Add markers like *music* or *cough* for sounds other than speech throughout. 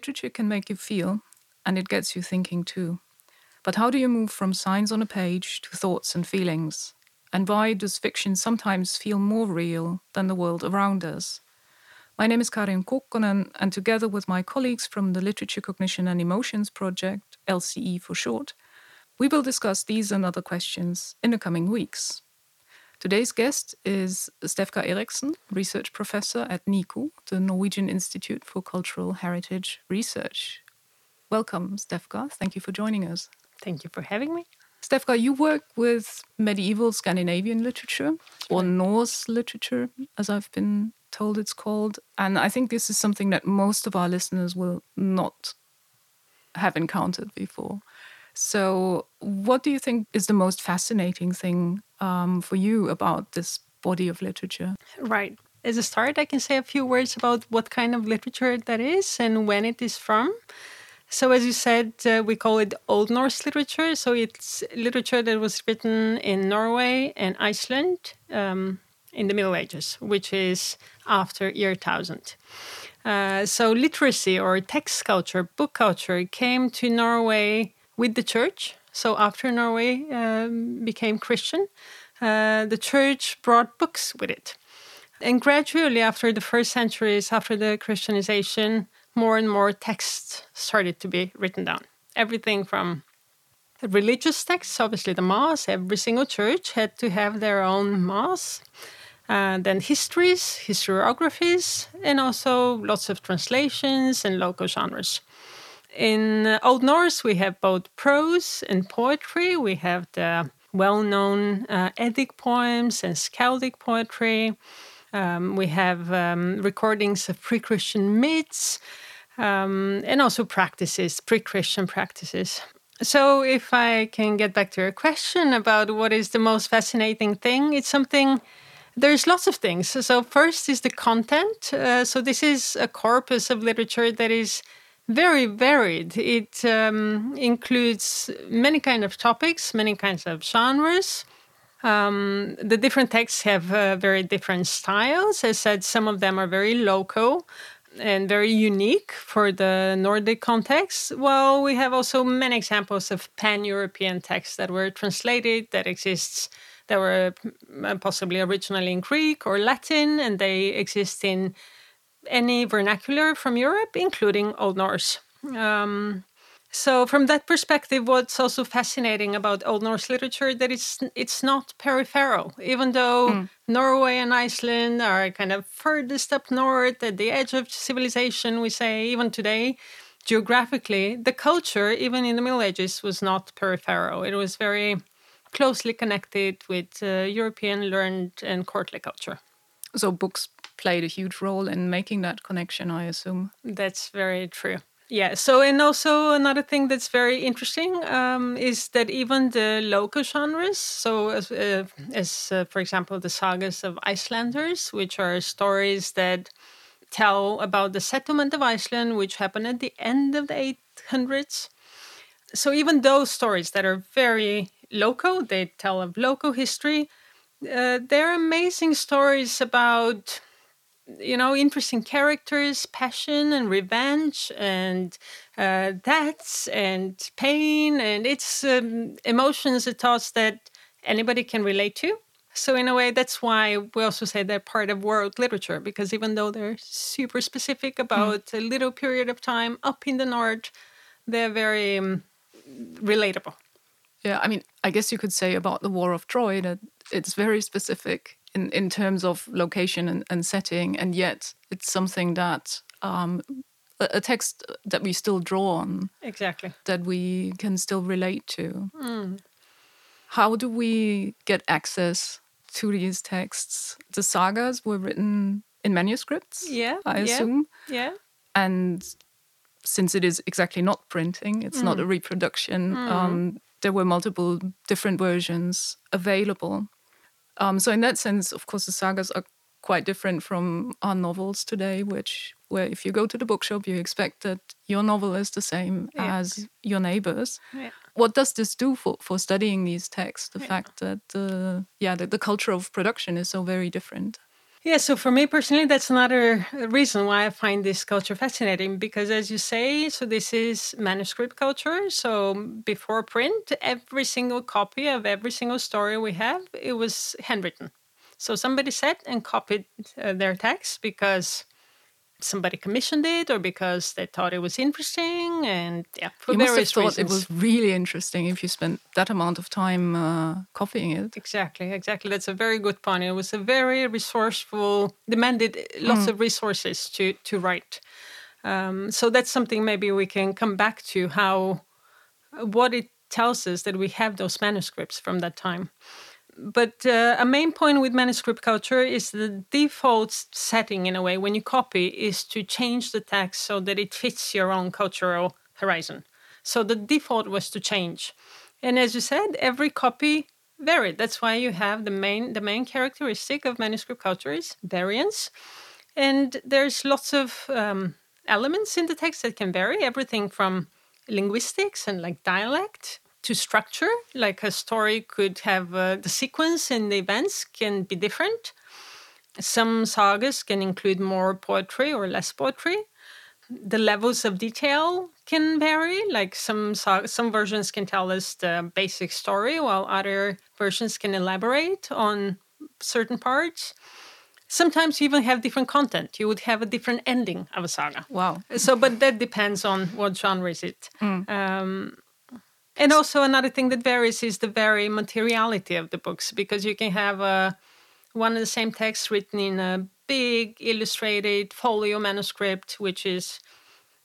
Literature can make you feel, and it gets you thinking too. But how do you move from signs on a page to thoughts and feelings? And why does fiction sometimes feel more real than the world around us? My name is Karin Kukkonen, and together with my colleagues from the Literature, Cognition and Emotions Project, LCE for short, we will discuss these and other questions in the coming weeks. Today's guest is Stefka Eriksen, research professor at NIKU, the Norwegian Institute for Cultural Heritage Research. Welcome, Stefka. Thank you for joining us. Thank you for having me. Stefka, you work with medieval Scandinavian literature or Norse literature, as I've been told it's called. And I think this is something that most of our listeners will not have encountered before. So, what do you think is the most fascinating thing um, for you about this body of literature? Right. As a start, I can say a few words about what kind of literature that is and when it is from. So, as you said, uh, we call it Old Norse literature. So, it's literature that was written in Norway and Iceland um, in the Middle Ages, which is after year 1000. Uh, so, literacy or text culture, book culture came to Norway with the church. So, after Norway um, became Christian, uh, the church brought books with it. And gradually, after the first centuries, after the Christianization, more and more texts started to be written down. Everything from religious texts, obviously the Mass, every single church had to have their own Mass. Uh, then histories, historiographies, and also lots of translations and local genres. In Old Norse, we have both prose and poetry. We have the well known uh, Eddic poems and skaldic poetry. Um, we have um, recordings of pre Christian myths um, and also practices, pre Christian practices. So, if I can get back to your question about what is the most fascinating thing, it's something. There's lots of things. So, first is the content. Uh, so, this is a corpus of literature that is very varied. It um, includes many kind of topics, many kinds of genres. Um, the different texts have uh, very different styles. As said, some of them are very local and very unique for the Nordic context. Well, we have also many examples of pan-European texts that were translated that exists that were uh, possibly originally in Greek or Latin, and they exist in any vernacular from Europe, including Old Norse. Um, so, from that perspective, what's also fascinating about Old Norse literature that it's it's not peripheral. Even though mm. Norway and Iceland are kind of furthest up north at the edge of civilization, we say even today, geographically, the culture, even in the Middle Ages, was not peripheral. It was very closely connected with uh, European learned and courtly culture. So, books played a huge role in making that connection, I assume. That's very true. Yeah. So, and also another thing that's very interesting um, is that even the local genres, so as, uh, as uh, for example, the sagas of Icelanders, which are stories that tell about the settlement of Iceland, which happened at the end of the 800s. So, even those stories that are very local, they tell of local history, uh, they're amazing stories about you know interesting characters passion and revenge and uh, deaths and pain and it's um, emotions and thoughts that anybody can relate to so in a way that's why we also say they're part of world literature because even though they're super specific hmm. about mm. a little period of time up in the north they're very um, relatable yeah i mean i guess you could say about the war of troy that it's very specific in, in terms of location and, and setting, and yet it's something that um, a, text that we still draw on. Exactly. That we can still relate to. Mm. How do we get access to these texts? The sagas were written in manuscripts. Yeah. I assume. Yeah. yeah. And since it is exactly not printing, it's mm. not a reproduction. Mm. Um, there were multiple different versions available. Um, so in that sense, of course, the sagas are quite different from our novels today, which where if you go to the bookshop, you expect that your novel is the same yeah. as your neighbors. Yeah. What does this do for, for studying these texts? The yeah. fact that the yeah the, the culture of production is so very different. Yeah, so for me personally, that's another reason why I find this culture fascinating because, as you say, so this is manuscript culture. So before print, every single copy of every single story we have, it was handwritten. So somebody sat and copied uh, their text because somebody commissioned it or because they thought it was interesting? And yeah for you must have thought reasons. it was really interesting if you spent that amount of time uh, copying it. Exactly exactly. That's a very good point. It was a very resourceful demanded lots mm. of resources to to write. Um, so that's something maybe we can come back to how what it tells us that we have those manuscripts from that time but uh, a main point with manuscript culture is the default setting in a way when you copy is to change the text so that it fits your own cultural horizon. So the default was to change. And as you said every copy varied. That's why you have the main the main characteristic of manuscript culture is variance. And there's lots of um, elements in the text that can vary everything from linguistics and like dialect to structure. Like a story could have uh, the sequence and the events can be different. Some sagas can include more poetry or less poetry. The levels of detail can vary. Like some some versions can tell us the basic story, while other versions can elaborate on certain parts. Sometimes you even have different content. You would have a different ending of a saga. Wow. So, but that depends on what genre is it. Mm. Um, and also another thing that varies is the very materiality of the books because you can have a uh, one and the same text written in a big illustrated folio manuscript, which is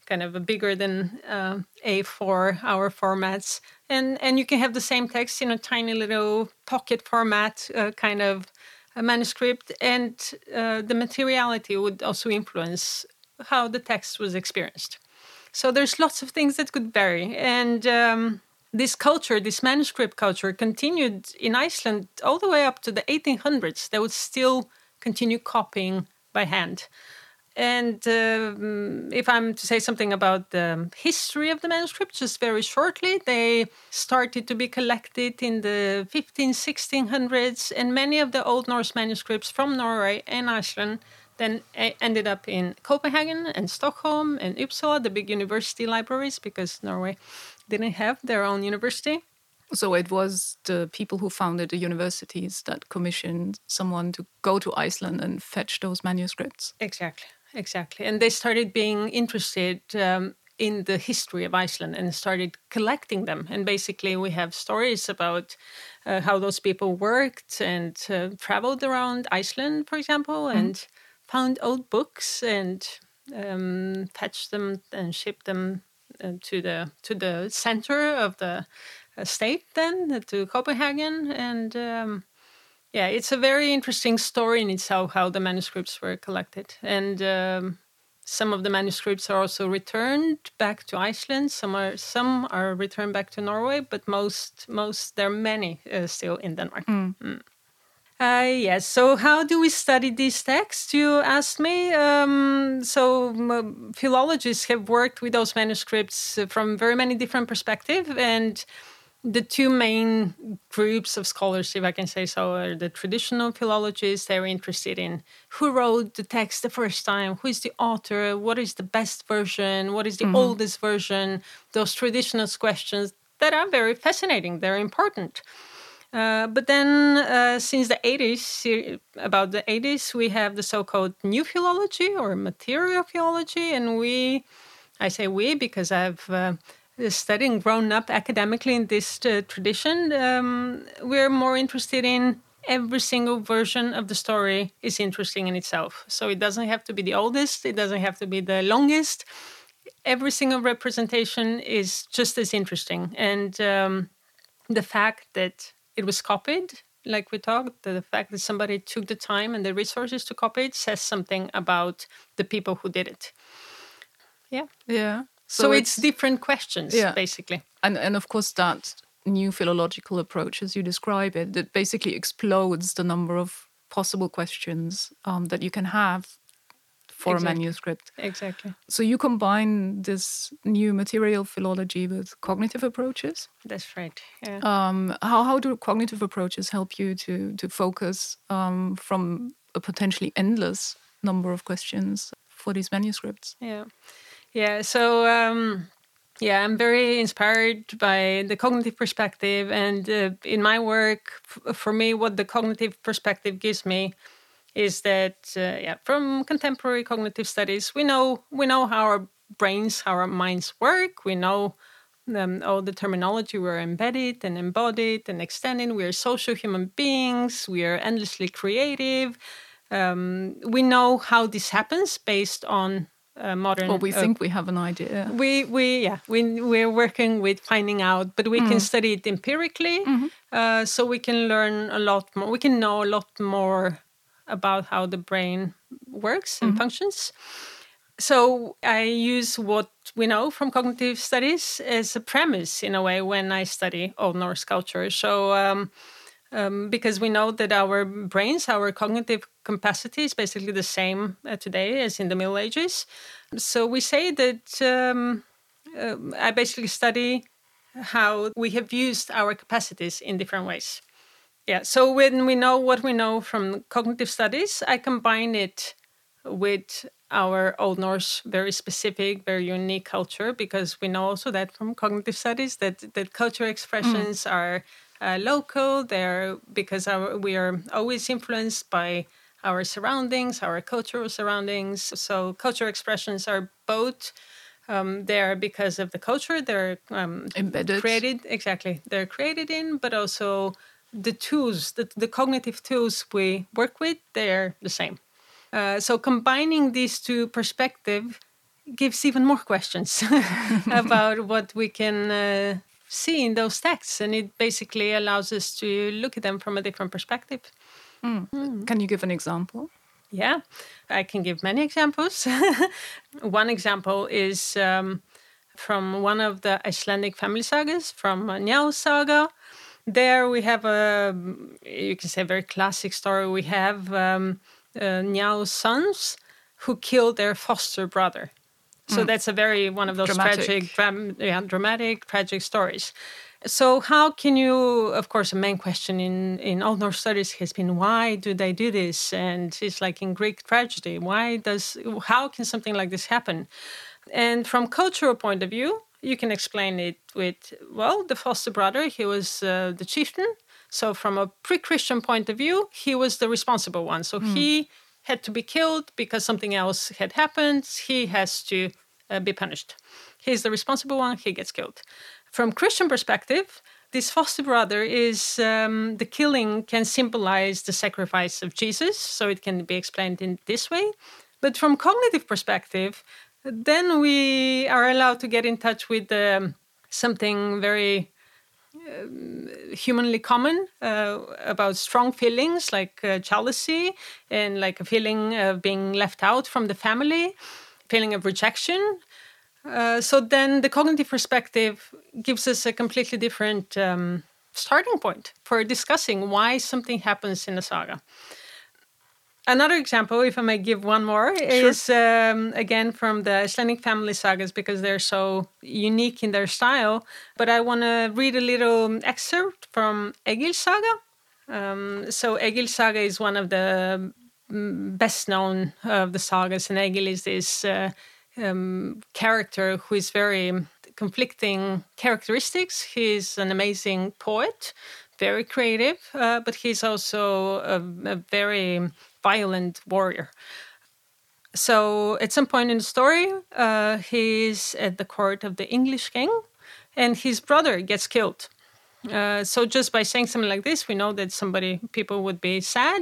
kind of a bigger than uh, A4 our formats, and and you can have the same text in a tiny little pocket format, uh, kind of manuscript, and uh, the materiality would also influence how the text was experienced. So there's lots of things that could vary, and um, this culture, this manuscript culture, continued in Iceland all the way up to the 1800s. They would still continue copying by hand. And uh, if I'm to say something about the history of the manuscript, just very shortly, they started to be collected in the 15, 1600s, and many of the Old Norse manuscripts from Norway and Iceland then ended up in Copenhagen and Stockholm and Uppsala, the big university libraries, because Norway didn't have their own university. So it was the people who founded the universities that commissioned someone to go to Iceland and fetch those manuscripts. Exactly, exactly. And they started being interested um, in the history of Iceland and started collecting them. And basically, we have stories about uh, how those people worked and uh, traveled around Iceland, for example, mm. and found old books and um, fetched them and shipped them to the to the center of the uh, state then uh, to Copenhagen and um, yeah it's a very interesting story in itself how the manuscripts were collected and um, some of the manuscripts are also returned back to Iceland some are some are returned back to Norway but most most there are many uh, still in Denmark mm. Mm. Uh, yes. So, how do we study these texts? You asked me. Um, so, um, philologists have worked with those manuscripts uh, from very many different perspectives, and the two main groups of scholars, if I can say so, are the traditional philologists. They're interested in who wrote the text the first time, who is the author, what is the best version, what is the mm-hmm. oldest version. Those traditional questions that are very fascinating. They're important. Uh, but then, uh, since the 80s, about the 80s, we have the so-called new philology or material philology, and we, I say we because I've uh, studied and grown up academically in this uh, tradition. Um, we're more interested in every single version of the story is interesting in itself. So it doesn't have to be the oldest, it doesn't have to be the longest. Every single representation is just as interesting, and um, the fact that it was copied like we talked the fact that somebody took the time and the resources to copy it says something about the people who did it. Yeah. Yeah. So, so it's, it's, different questions yeah. basically. And and of course that new philological approach as you describe it that basically explodes the number of possible questions um, that you can have for exactly. a manuscript. Exactly. So you combine this new material philology with cognitive approaches. That's right. Yeah. Um, how how do cognitive approaches help you to to focus um, from a potentially endless number of questions for these manuscripts. Yeah, yeah. So um, yeah, I'm very inspired by the cognitive perspective, and uh, in my work, for me, what the cognitive perspective gives me is that uh, yeah, from contemporary cognitive studies, we know we know how our brains, how our minds work. We know um, all the terminology we're embedded and embodied and extending. We are social human beings. We are endlessly creative. Um, we know how this happens based on uh, modern. Well, we uh, think we have an idea. we we yeah we we're working with finding out, but we can study it empirically, uh, so we can learn a lot more. We can know a lot more about how the brain works and functions. So I use what we know from cognitive studies as a premise in a way when I study Old Norse culture. So. Um, um, because we know that our brains, our cognitive capacity is basically the same uh, today as in the Middle Ages. So we say that um, um, I basically study how we have used our capacities in different ways. Yeah, so when we know what we know from cognitive studies, I combine it with our Old Norse very specific, very unique culture because we know also that from cognitive studies that that culture expressions are uh, local. They're because our, we are always influenced by our surroundings, our cultural surroundings. So culture expressions are both um, there because of the culture they're um, Embedded. created exactly they're created in, but also the tools, the, the cognitive tools we work with, they're the same. Uh, so combining these two perspectives gives even more questions *laughs* about *laughs* what we can uh, see in those texts, and it basically allows us to look at them from a different perspective. Can you give an example? Yeah, I can give many examples. *laughs* one example is um, from one of the Icelandic family sagas, from Njál saga. There we have a, you can say, very classic story. We have um, uh, Njál's sons who killed their foster brother. So that's a very one of those Dramatic. tragic, dram- yeah, dramatic, tragic stories. So how can you? Of course, the main question in in Old Norse studies has been why do they do this? And it's like in Greek tragedy, why does how can something like this happen? And from cultural point of view, you can explain it with well, the foster brother, he was uh, the chieftain. So from a pre-Christian point of view, he was the responsible one. So he had to be killed because something else had happened. He has to uh, be punished. He's the responsible one. He gets killed. From Christian perspective, this foster brother is um, the killing can symbolize the sacrifice of Jesus, so it can be explained in this way. But from cognitive perspective, then we are allowed to get in touch with um, something very humanly common uh, about strong feelings like uh, jealousy and like a feeling of being left out from the family, feeling of rejection. Uh, so then the cognitive perspective gives us a completely different um, starting point for discussing why something happens in a saga. Another example, if I may give one more, is um, again from the Icelandic family sagas because they're so unique in their style. But I want to read a little excerpt from Egil Saga. Um, so Egil Saga is one of the mm, best known of the sagas, and Egil is this uh, um, character who is very conflicting characteristics. He's an amazing poet, very creative, uh, but he's also a, a very violent warrior. So at some point in the story, uh, he's at the court of the English king, and his brother gets killed. Uh, so just by saying something like this, we know that somebody people would be sad.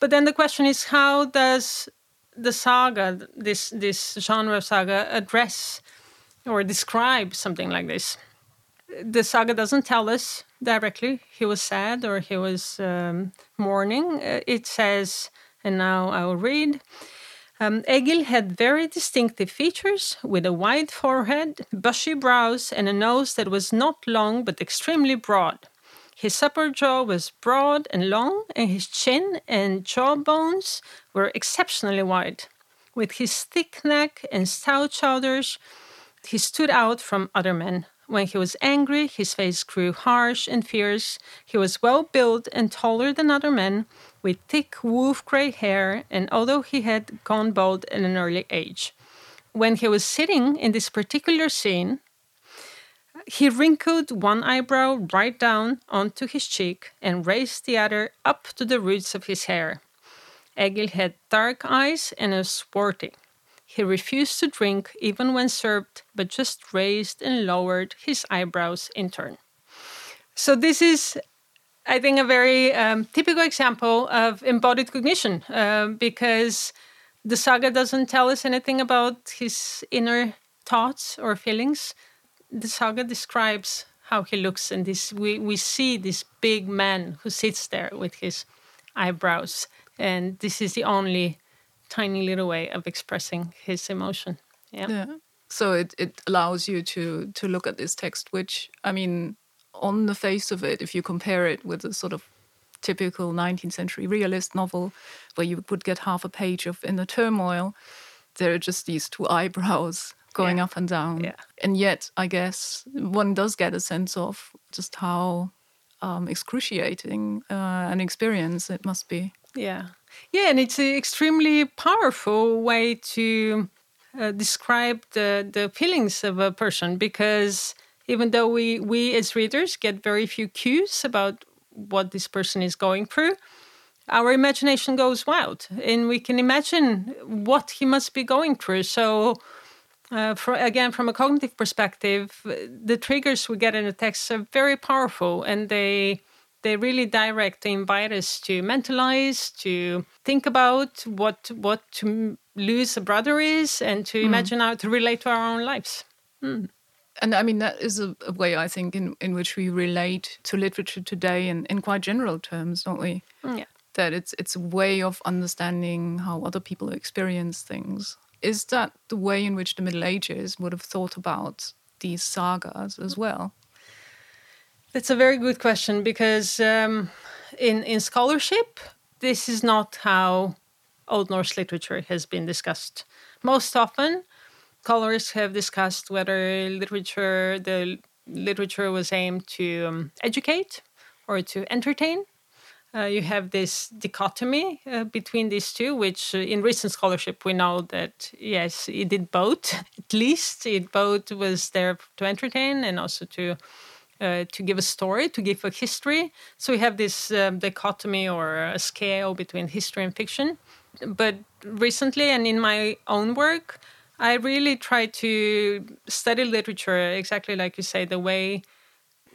But then the question is, how does the saga, this this genre of saga, address or describe something like this? The saga doesn't tell us directly he was sad or he was um, mourning. Uh, it says, and now I will read. Um, Egil had very distinctive features with a wide forehead, bushy brows, and a nose that was not long but extremely broad. His upper jaw was broad and long, and his chin and jaw bones were exceptionally wide. With his thick neck and stout shoulders, he stood out from other men. When he was angry, his face grew harsh and fierce. He was well built and taller than other men, with thick wolf gray hair, and although he had gone bald at an early age. When he was sitting in this particular scene, he wrinkled one eyebrow right down onto his cheek and raised the other up to the roots of his hair. Egil had dark eyes and was sporty. He refused to drink even when served, but just raised and lowered his eyebrows in turn. So, this is, I think, a very um, typical example of embodied cognition uh, because the saga doesn't tell us anything about his inner thoughts or feelings. The saga describes how he looks, and this we, we see this big man who sits there with his eyebrows, and this is the only tiny little way of expressing his emotion. Yeah. yeah. So it, it allows you to to look at this text, which I mean, on the face of it, if you compare it with a sort of typical 19th century realist novel, where you would get half a page of in inner turmoil, there are just these two eyebrows going yeah. up and down. Yeah. And yet, I guess one does get a sense of just how um, excruciating uh, an experience it must be. Yeah. Yeah, and it's an extremely powerful way to uh, describe the, the feelings of a person because even though we, we as readers get very few cues about what this person is going through, our imagination goes wild and we can imagine what he must be going through. So, uh, for, again, from a cognitive perspective, the triggers we get in the text are very powerful and they they really direct they invite us to mentalize to think about what what to lose a brother is and to mm. imagine how to relate to our own lives. Mm. and i mean that is a, a, way i think in, in which we relate to literature today in, in quite general terms don't we? Mm, yeah. That it's it's a way of understanding how other people experience things. Is that the way in which the middle ages would have thought about these sagas as well that's a very good question because um, in in scholarship, this is not how Old Norse literature has been discussed. Most often, scholars have discussed whether literature the literature was aimed to um, educate or to entertain. Uh, you have this dichotomy uh, between these two, which uh, in recent scholarship we know that yes, it did both. *laughs* At least it both was there to entertain and also to uh, to give a story, to give a history. So we have this um, dichotomy or a scale between history and fiction. But recently, and in my own work, I really try to study literature exactly like you say, the way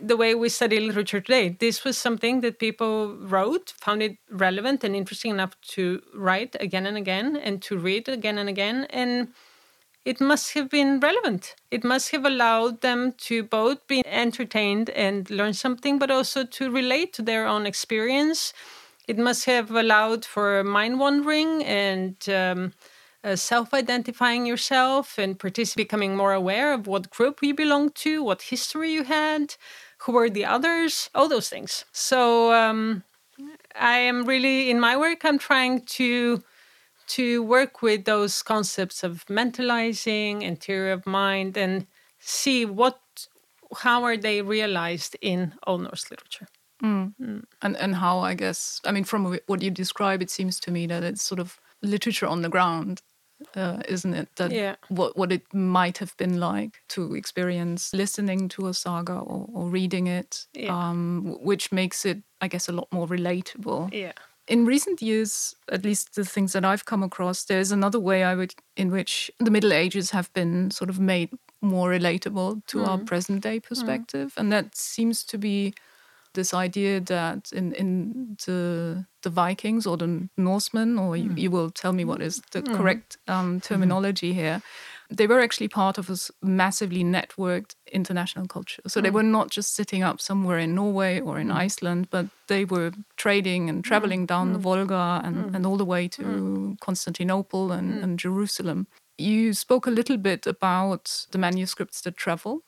the way we study literature today. This was something that people wrote, found it relevant and interesting enough to write again and again and to read again and again. And it must have been relevant. It must have allowed them to both be entertained and learn something, but also to relate to their own experience. It must have allowed for mind wandering and um, uh, self identifying yourself and becoming more aware of what group you belong to, what history you had, who were the others, all those things. So um, I am really, in my work, I'm trying to to work with those concepts of mentalizing theory of mind and see what how are they realized in Old Norse literature. Mm. Mm. And and how I guess I mean from what you describe, it seems to me that it's sort of literature on the ground, uh, isn't it? That yeah. what what it might have been like to experience listening to a saga or, or reading it, yeah. um, which makes it, I guess, a lot more relatable. Yeah in recent years, at least the things that I've come across, there's another way I would in which the Middle Ages have been sort of made more relatable to mm. our present day mm. perspective, mm. and that seems to be this idea that in in the the Vikings or the Norsemen, or you, mm. you will tell me what is the mm. correct um, terminology here they were actually part of a massively networked international culture. So mm. they were not just sitting up somewhere in Norway or in mm. Iceland, but they were trading and traveling mm. down the mm. Volga and, mm. and all the way to. Constantinople and, and Jerusalem. You spoke a little bit about the manuscripts that travel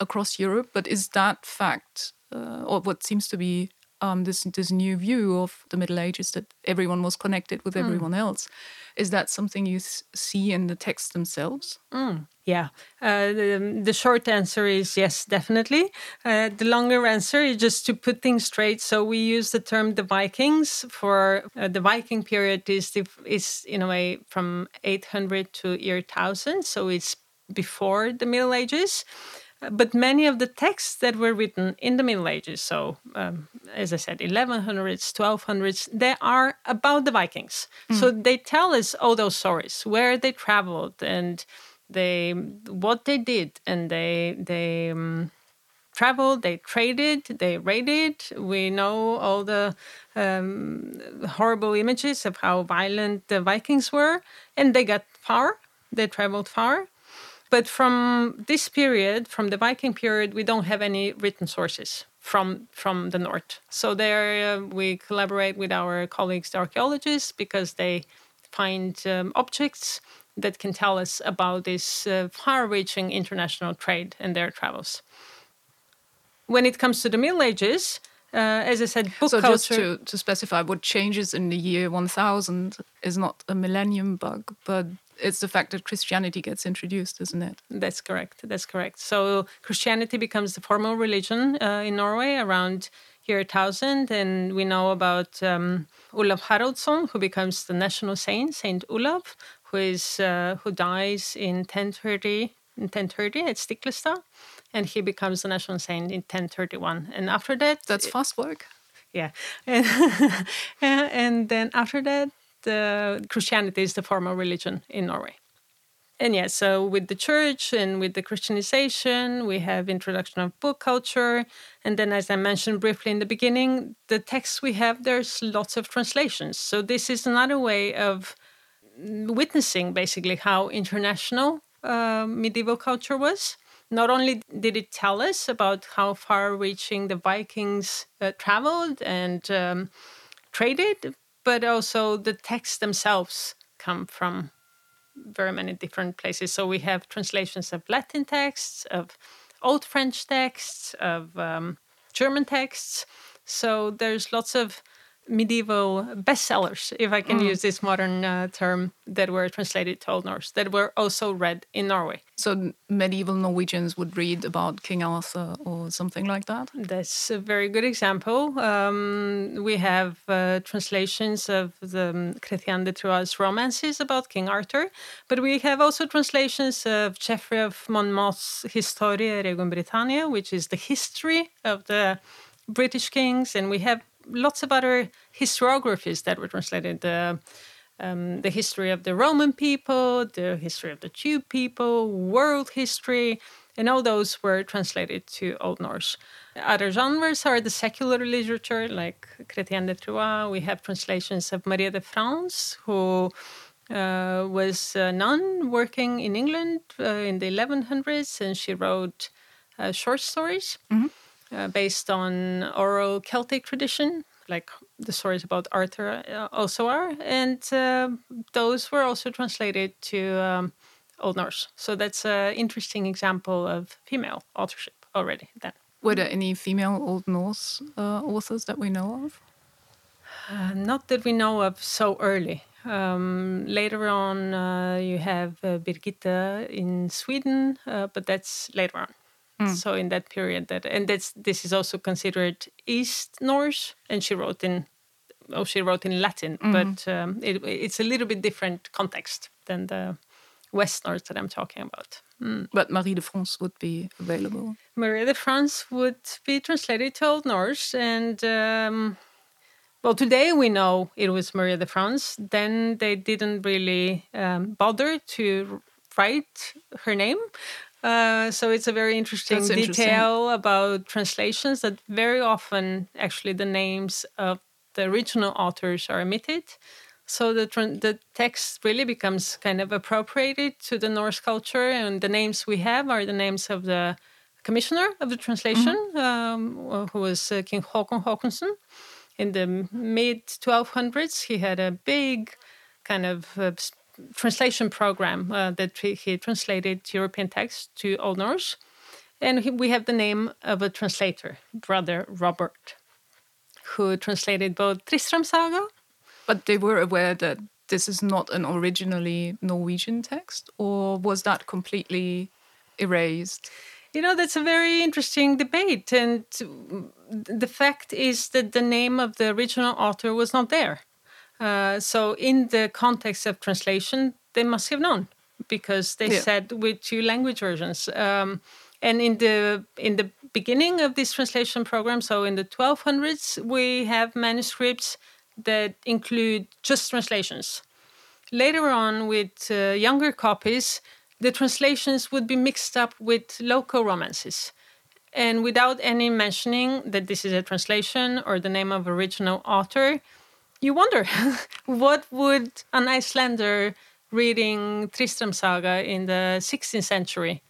across Europe, but is that fact, uh, or what seems to be um, this this new view of the Middle Ages that everyone was connected with everyone else, is that something you see in the texts themselves? Mm. Yeah, uh, the, the, short answer is yes, definitely. Uh, the longer answer is just to put things straight. So we use the term the Vikings for uh, the Viking period is the, is in a way from 800 to year 1000. So it's before the Middle Ages. But many of the texts that were written in the Middle Ages, so um, as I said, 1100s, 1200s, they are about the Vikings. Mm. So they tell us all those stories, where they traveled and they what they did. And they they um, traveled they traded they raided. We know all the um, horrible images of how violent the vikings were. And they got far. They traveled far but from this period from the viking period we don't have any written sources from from the north so there uh, we collaborate with our colleagues the archaeologists because they find um, objects that can tell us about this uh, far reaching international trade and their travels. When it comes to the Middle Ages, uh, as I said, book so culture. just to, to specify, what changes in the year 1000 is not a millennium bug, but it's the fact that Christianity gets introduced, isn't it? That's correct. That's correct. So Christianity becomes the formal religion uh, in Norway around year 1000, and we know about um, Olav Haraldsson, who becomes the national saint, Saint Olav, who is uh, who dies in 1030 in 1030 at Stiklestad, and he becomes the national saint in 1031. And after that, that's fast work. Yeah, *laughs* and, and then after that, Christianity is the formal religion in Norway. And yeah, so with the church and with the Christianization, we have introduction of book culture, and then, as I mentioned briefly in the beginning, the texts we have there's lots of translations. So this is another way of witnessing basically how international uh, medieval culture was. Not only did it tell us about how far reaching the Vikings uh, traveled and um, traded, but also the texts themselves come from very many different places. So we have translations of Latin texts, of Old French texts, of um, German texts. So there's lots of medieval bestsellers, if I can mm. use this modern uh, term, that were translated to Old Norse, that were also read in Norway. So medieval Norwegians would read about King Arthur or something like that? That's a very good example. Um, we have uh, translations of the um, Chrétien de Troyes romances about King Arthur, but we have also translations of Geoffrey of Monmouth's Historia Regum Britanniae, which is the history of the British kings, and we have lots of other historiographies that were translated. The um, the history of the Roman people, the history of the Jew people, world history, and all those were translated to Old Norse. Other genres are the secular literature, like Chrétien de Troyes. We have translations of Maria de France, who uh, was a nun working in England uh, in the 1100s, and she wrote uh, short stories. Mm-hmm uh, based on oral Celtic tradition, like the stories about Arthur uh, also are, and uh, those were also translated to um, Old Norse. So that's an interesting example of female authorship already. Then, were there any female Old Norse uh, authors that we know of? Uh, not that we know of so early. Um, later on, uh, you have Birgitta in Sweden, but that's later on. Mm. So in that period, that and that's this is also considered East Norse, and she wrote in oh she wrote in Latin, mm. but um, it, it's a little bit different context than the West Norse that I'm talking about. Mm. But Marie de France would be available. Marie de France would be translated to Old Norse, and um, well, today we know it was Marie de France. Then they didn't really um, bother to write her name. Uh, so it's a very interesting That's detail about translations that very often actually the names of the original authors are omitted. So the the text really becomes kind of appropriated to the Norse culture, and the names we have are the names of the commissioner of the translation, mm-hmm. um, who was uh, King Håkon Håkonsson. In the mid 1200s, he had a big kind of uh, translation program uh, that he translated European texts to Old Norse. And he, we have the name of a translator, brother Robert, who translated both Tristram Saga. But they were aware that this is not an originally Norwegian text, or was that completely erased? You know, that's a very interesting debate. And the fact is that the name of the original author was not there. Uh, so, in the context of translation, they must have known because they yeah. said with two language versions. Um, and in the in the beginning of this translation program, so in the 1200s, we have manuscripts that include just translations. Later on, with uh, younger copies, the translations would be mixed up with local romances. And without any mentioning that this is a translation or the name of original author, you wonder *laughs* what would an Icelander reading Tristram Saga in the 16th century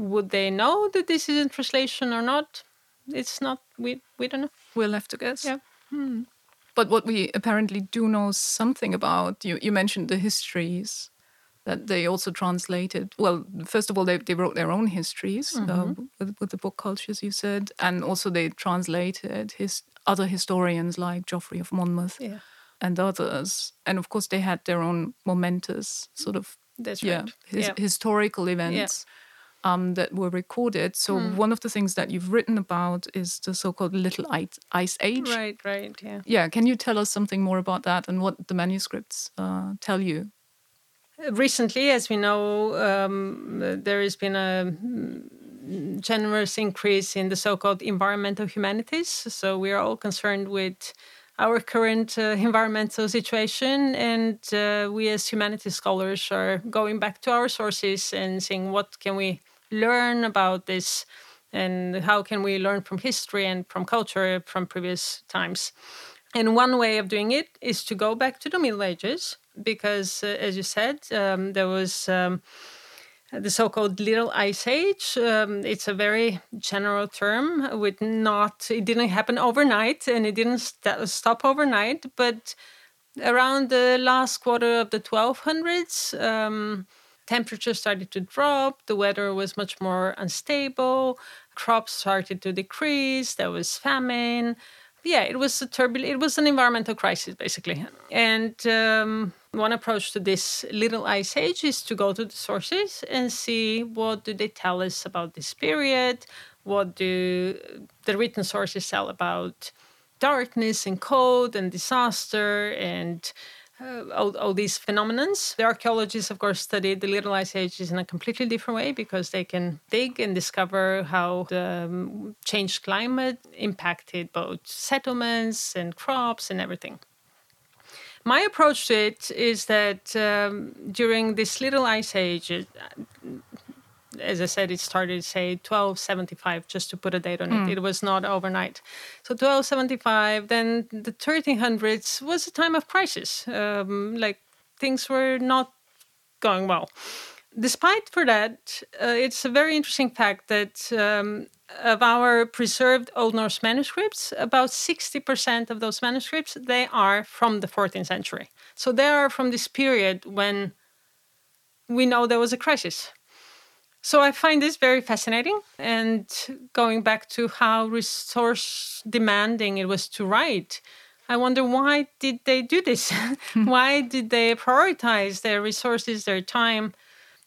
would they know that this is in translation or not? It's not. We we don't know. We'll have to guess. Yeah. Hmm. But what we apparently do know something about, you, you mentioned the histories that they also translated. Well, first of all, they, they wrote their own histories uh, mm-hmm. uh, with, with, the book cultures, you said. And also they translated his other historians like Geoffrey of Monmouth yeah. and others. And of course, they had their own momentous sort of That's yeah, right. his, yeah. historical events. Yeah um, that were recorded. So hmm. one of the things that you've written about is the so-called Little Ice Age. Right, right, yeah. Yeah, can you tell us something more about that and what the manuscripts uh, tell you? Recently, as we know, um, there has been a generous increase in the so-called environmental humanities. So we are all concerned with our current uh, environmental situation, and uh, we as humanities scholars are going back to our sources and seeing what can we learn about this and how can we learn from history and from culture from previous times. And one way of doing it is to go back to the Middle Ages, because, uh, as you said, um, there was um, the so-called Little Ice Age. Um, it's a very general term. With not, it didn't happen overnight, and it didn't st- stop overnight. But around the last quarter of the 1200s, um, temperature started to drop, the weather was much more unstable, crops started to decrease, there was famine. Yeah, it was a turbulent, it was an environmental crisis basically. And um, one approach to this little ice age is to go to the sources and see what do they tell us about this period, what do the written sources tell about darkness and cold and disaster and uh, all, all these phenomena. The archaeologists, of course, studied the Little Ice Ages in a completely different way because they can dig and discover how the um, changed climate impacted both settlements and crops and everything. My approach to it is that um, during this Little Ice Age, as I said, it started say 1275, just to put a date on mm. it. It was not overnight. So 1275, then the 1300s was a time of crisis. Um, like things were not going well. Despite for that, uh, it's a very interesting fact that um, of our preserved Old Norse manuscripts, about 60% of those manuscripts, they are from the 14th century. So they are from this period when we know there was a crisis. So I find this very fascinating. And going back to how resource demanding it was to write, I wonder why did they do this? *laughs* why did they prioritize their resources, their time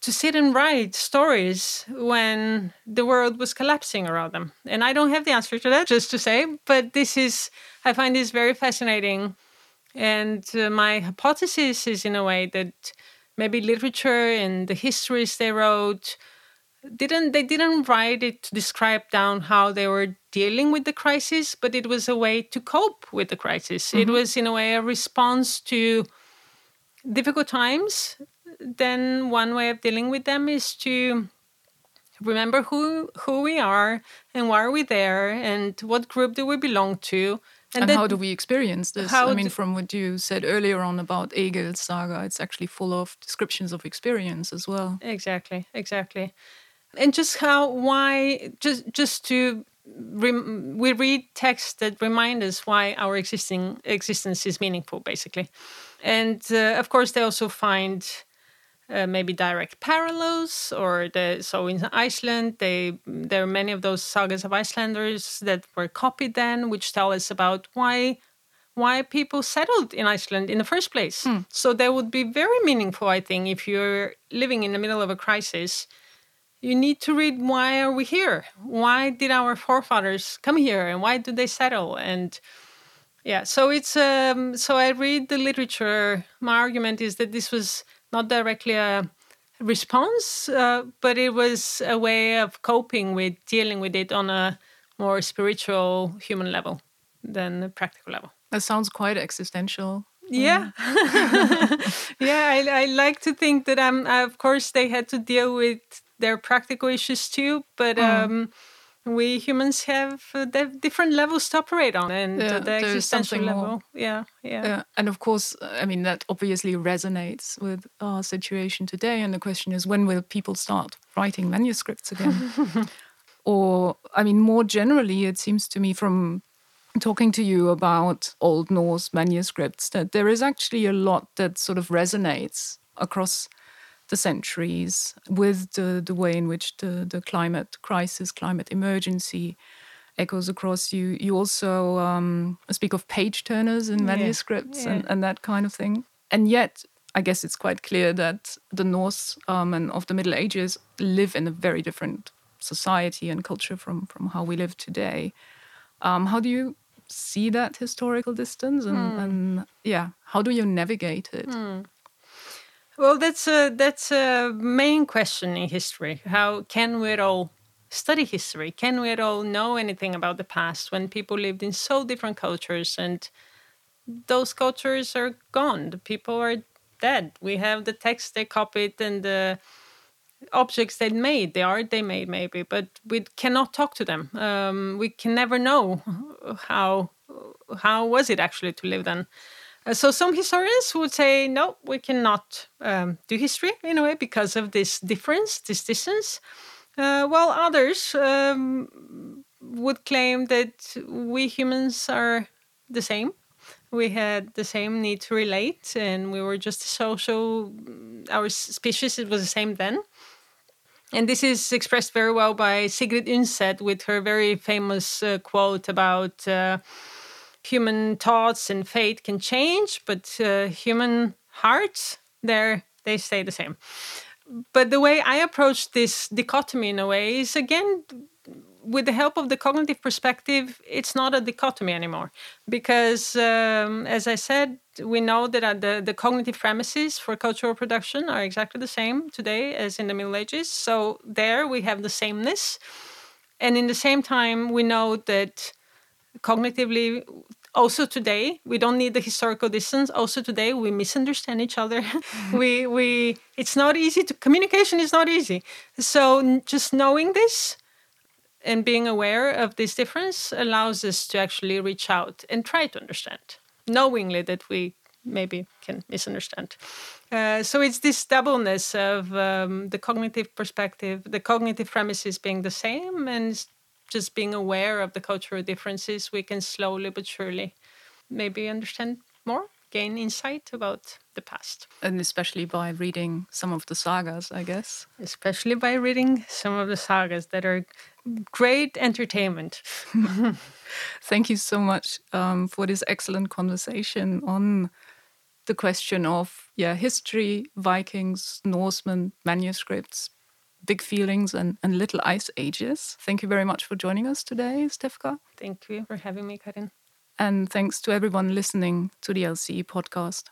to sit and write stories when the world was collapsing around them? And I don't have the answer to that, just to say, but this is, I find this very fascinating. And uh, my hypothesis is in a way that maybe literature and the histories they wrote didn't they didn't write it to describe down how they were dealing with the crisis but it was a way to cope with the crisis mm-hmm. it was in a way a response to difficult times then one way of dealing with them is to remember who who we are and why are we there and what group do we belong to and, and how do we experience this? I mean, from what you said earlier on about Egil's saga, it's actually full of descriptions of experience as well. Exactly, exactly and just how why just just to rem, we read texts that remind us why our existing existence is meaningful basically and uh, of course they also find uh, maybe direct parallels or the so in Iceland they there are many of those sagas of Icelanders that were copied then which tell us about why why people settled in Iceland in the first place. So that would be very meaningful, I think, if you're living in the middle of a crisis. You need to read why are we here? Why did our forefathers come here and why did they settle? And yeah, so it's um, so I read the literature. My argument is that this was not directly a response, uh, but it was a way of coping with dealing with it on a more spiritual, human level than a practical level. That sounds quite existential. Yeah, *laughs* yeah. I, I like to think that I'm. Of course, they had to deal with their practical issues too, but um, we humans have uh, the different levels to operate on, and uh, the existential something more. level. Yeah, yeah, Yeah, and of course, uh, I mean that obviously resonates with our situation today. And the question is, when will people start writing manuscripts again? *laughs* or, I mean, more generally, it seems to me from talking to you about Old Norse manuscripts that there is actually a lot that sort of resonates across the centuries with the, the way in which the, the climate crisis, climate emergency echoes across you. You also um, speak of page turners in manuscripts and, yeah. and that kind of thing. And yet, I guess it's quite clear that the Norse um, and of the Middle Ages live in a very different society and culture from, from how we live today. Um, how do you see that historical distance? And, and yeah, how do you navigate it? Well, that's a that's a main question in history. How can we at all study history? Can we at all know anything about the past when people lived in so different cultures and those cultures are gone? The people are dead. We have the text they copied and the objects they made, the art they made, maybe, but we cannot talk to them. Um, we can never know *laughs* how how was it actually to live then. Uh, so some historians would say no, we cannot um, do history in a way because of this difference, this distance. Uh, while others um, would claim that we humans are the same. We had the same need to relate, and we were just social. Our species it was the same then. And this is expressed very well by Sigrid Undset with her very famous uh, quote about uh, human thoughts and fate can change, but uh, human hearts, they they stay the same. But the way I approach this dichotomy in a way is again with the help of the cognitive perspective, it's not a dichotomy anymore. Because, um, as I said, we know that uh, the, the cognitive premises for cultural production are exactly the same today as in the Middle Ages. So, there we have the sameness. And in the same time, we know that cognitively, also today, we don't need the historical distance. Also today, we misunderstand each other. *laughs* we, we, it's not easy to, communication is not easy. So, just knowing this, and being aware of this difference allows us to actually reach out and try to understand, knowingly that we maybe can misunderstand. Uh, so it's this doubleness of um, the cognitive perspective, the cognitive premises being the same, and just being aware of the cultural differences, we can slowly but surely maybe understand more, gain insight about the past. And especially by reading some of the sagas, I guess. Especially by reading some of the sagas that are great entertainment. *laughs* Thank you so much um, for this excellent conversation on the question of yeah history, Vikings, Norsemen, manuscripts, big feelings, and, and little ice ages. Thank you very much for joining us today, Stefka. Thank you for having me, Karin. And thanks to everyone listening to the LCE podcast.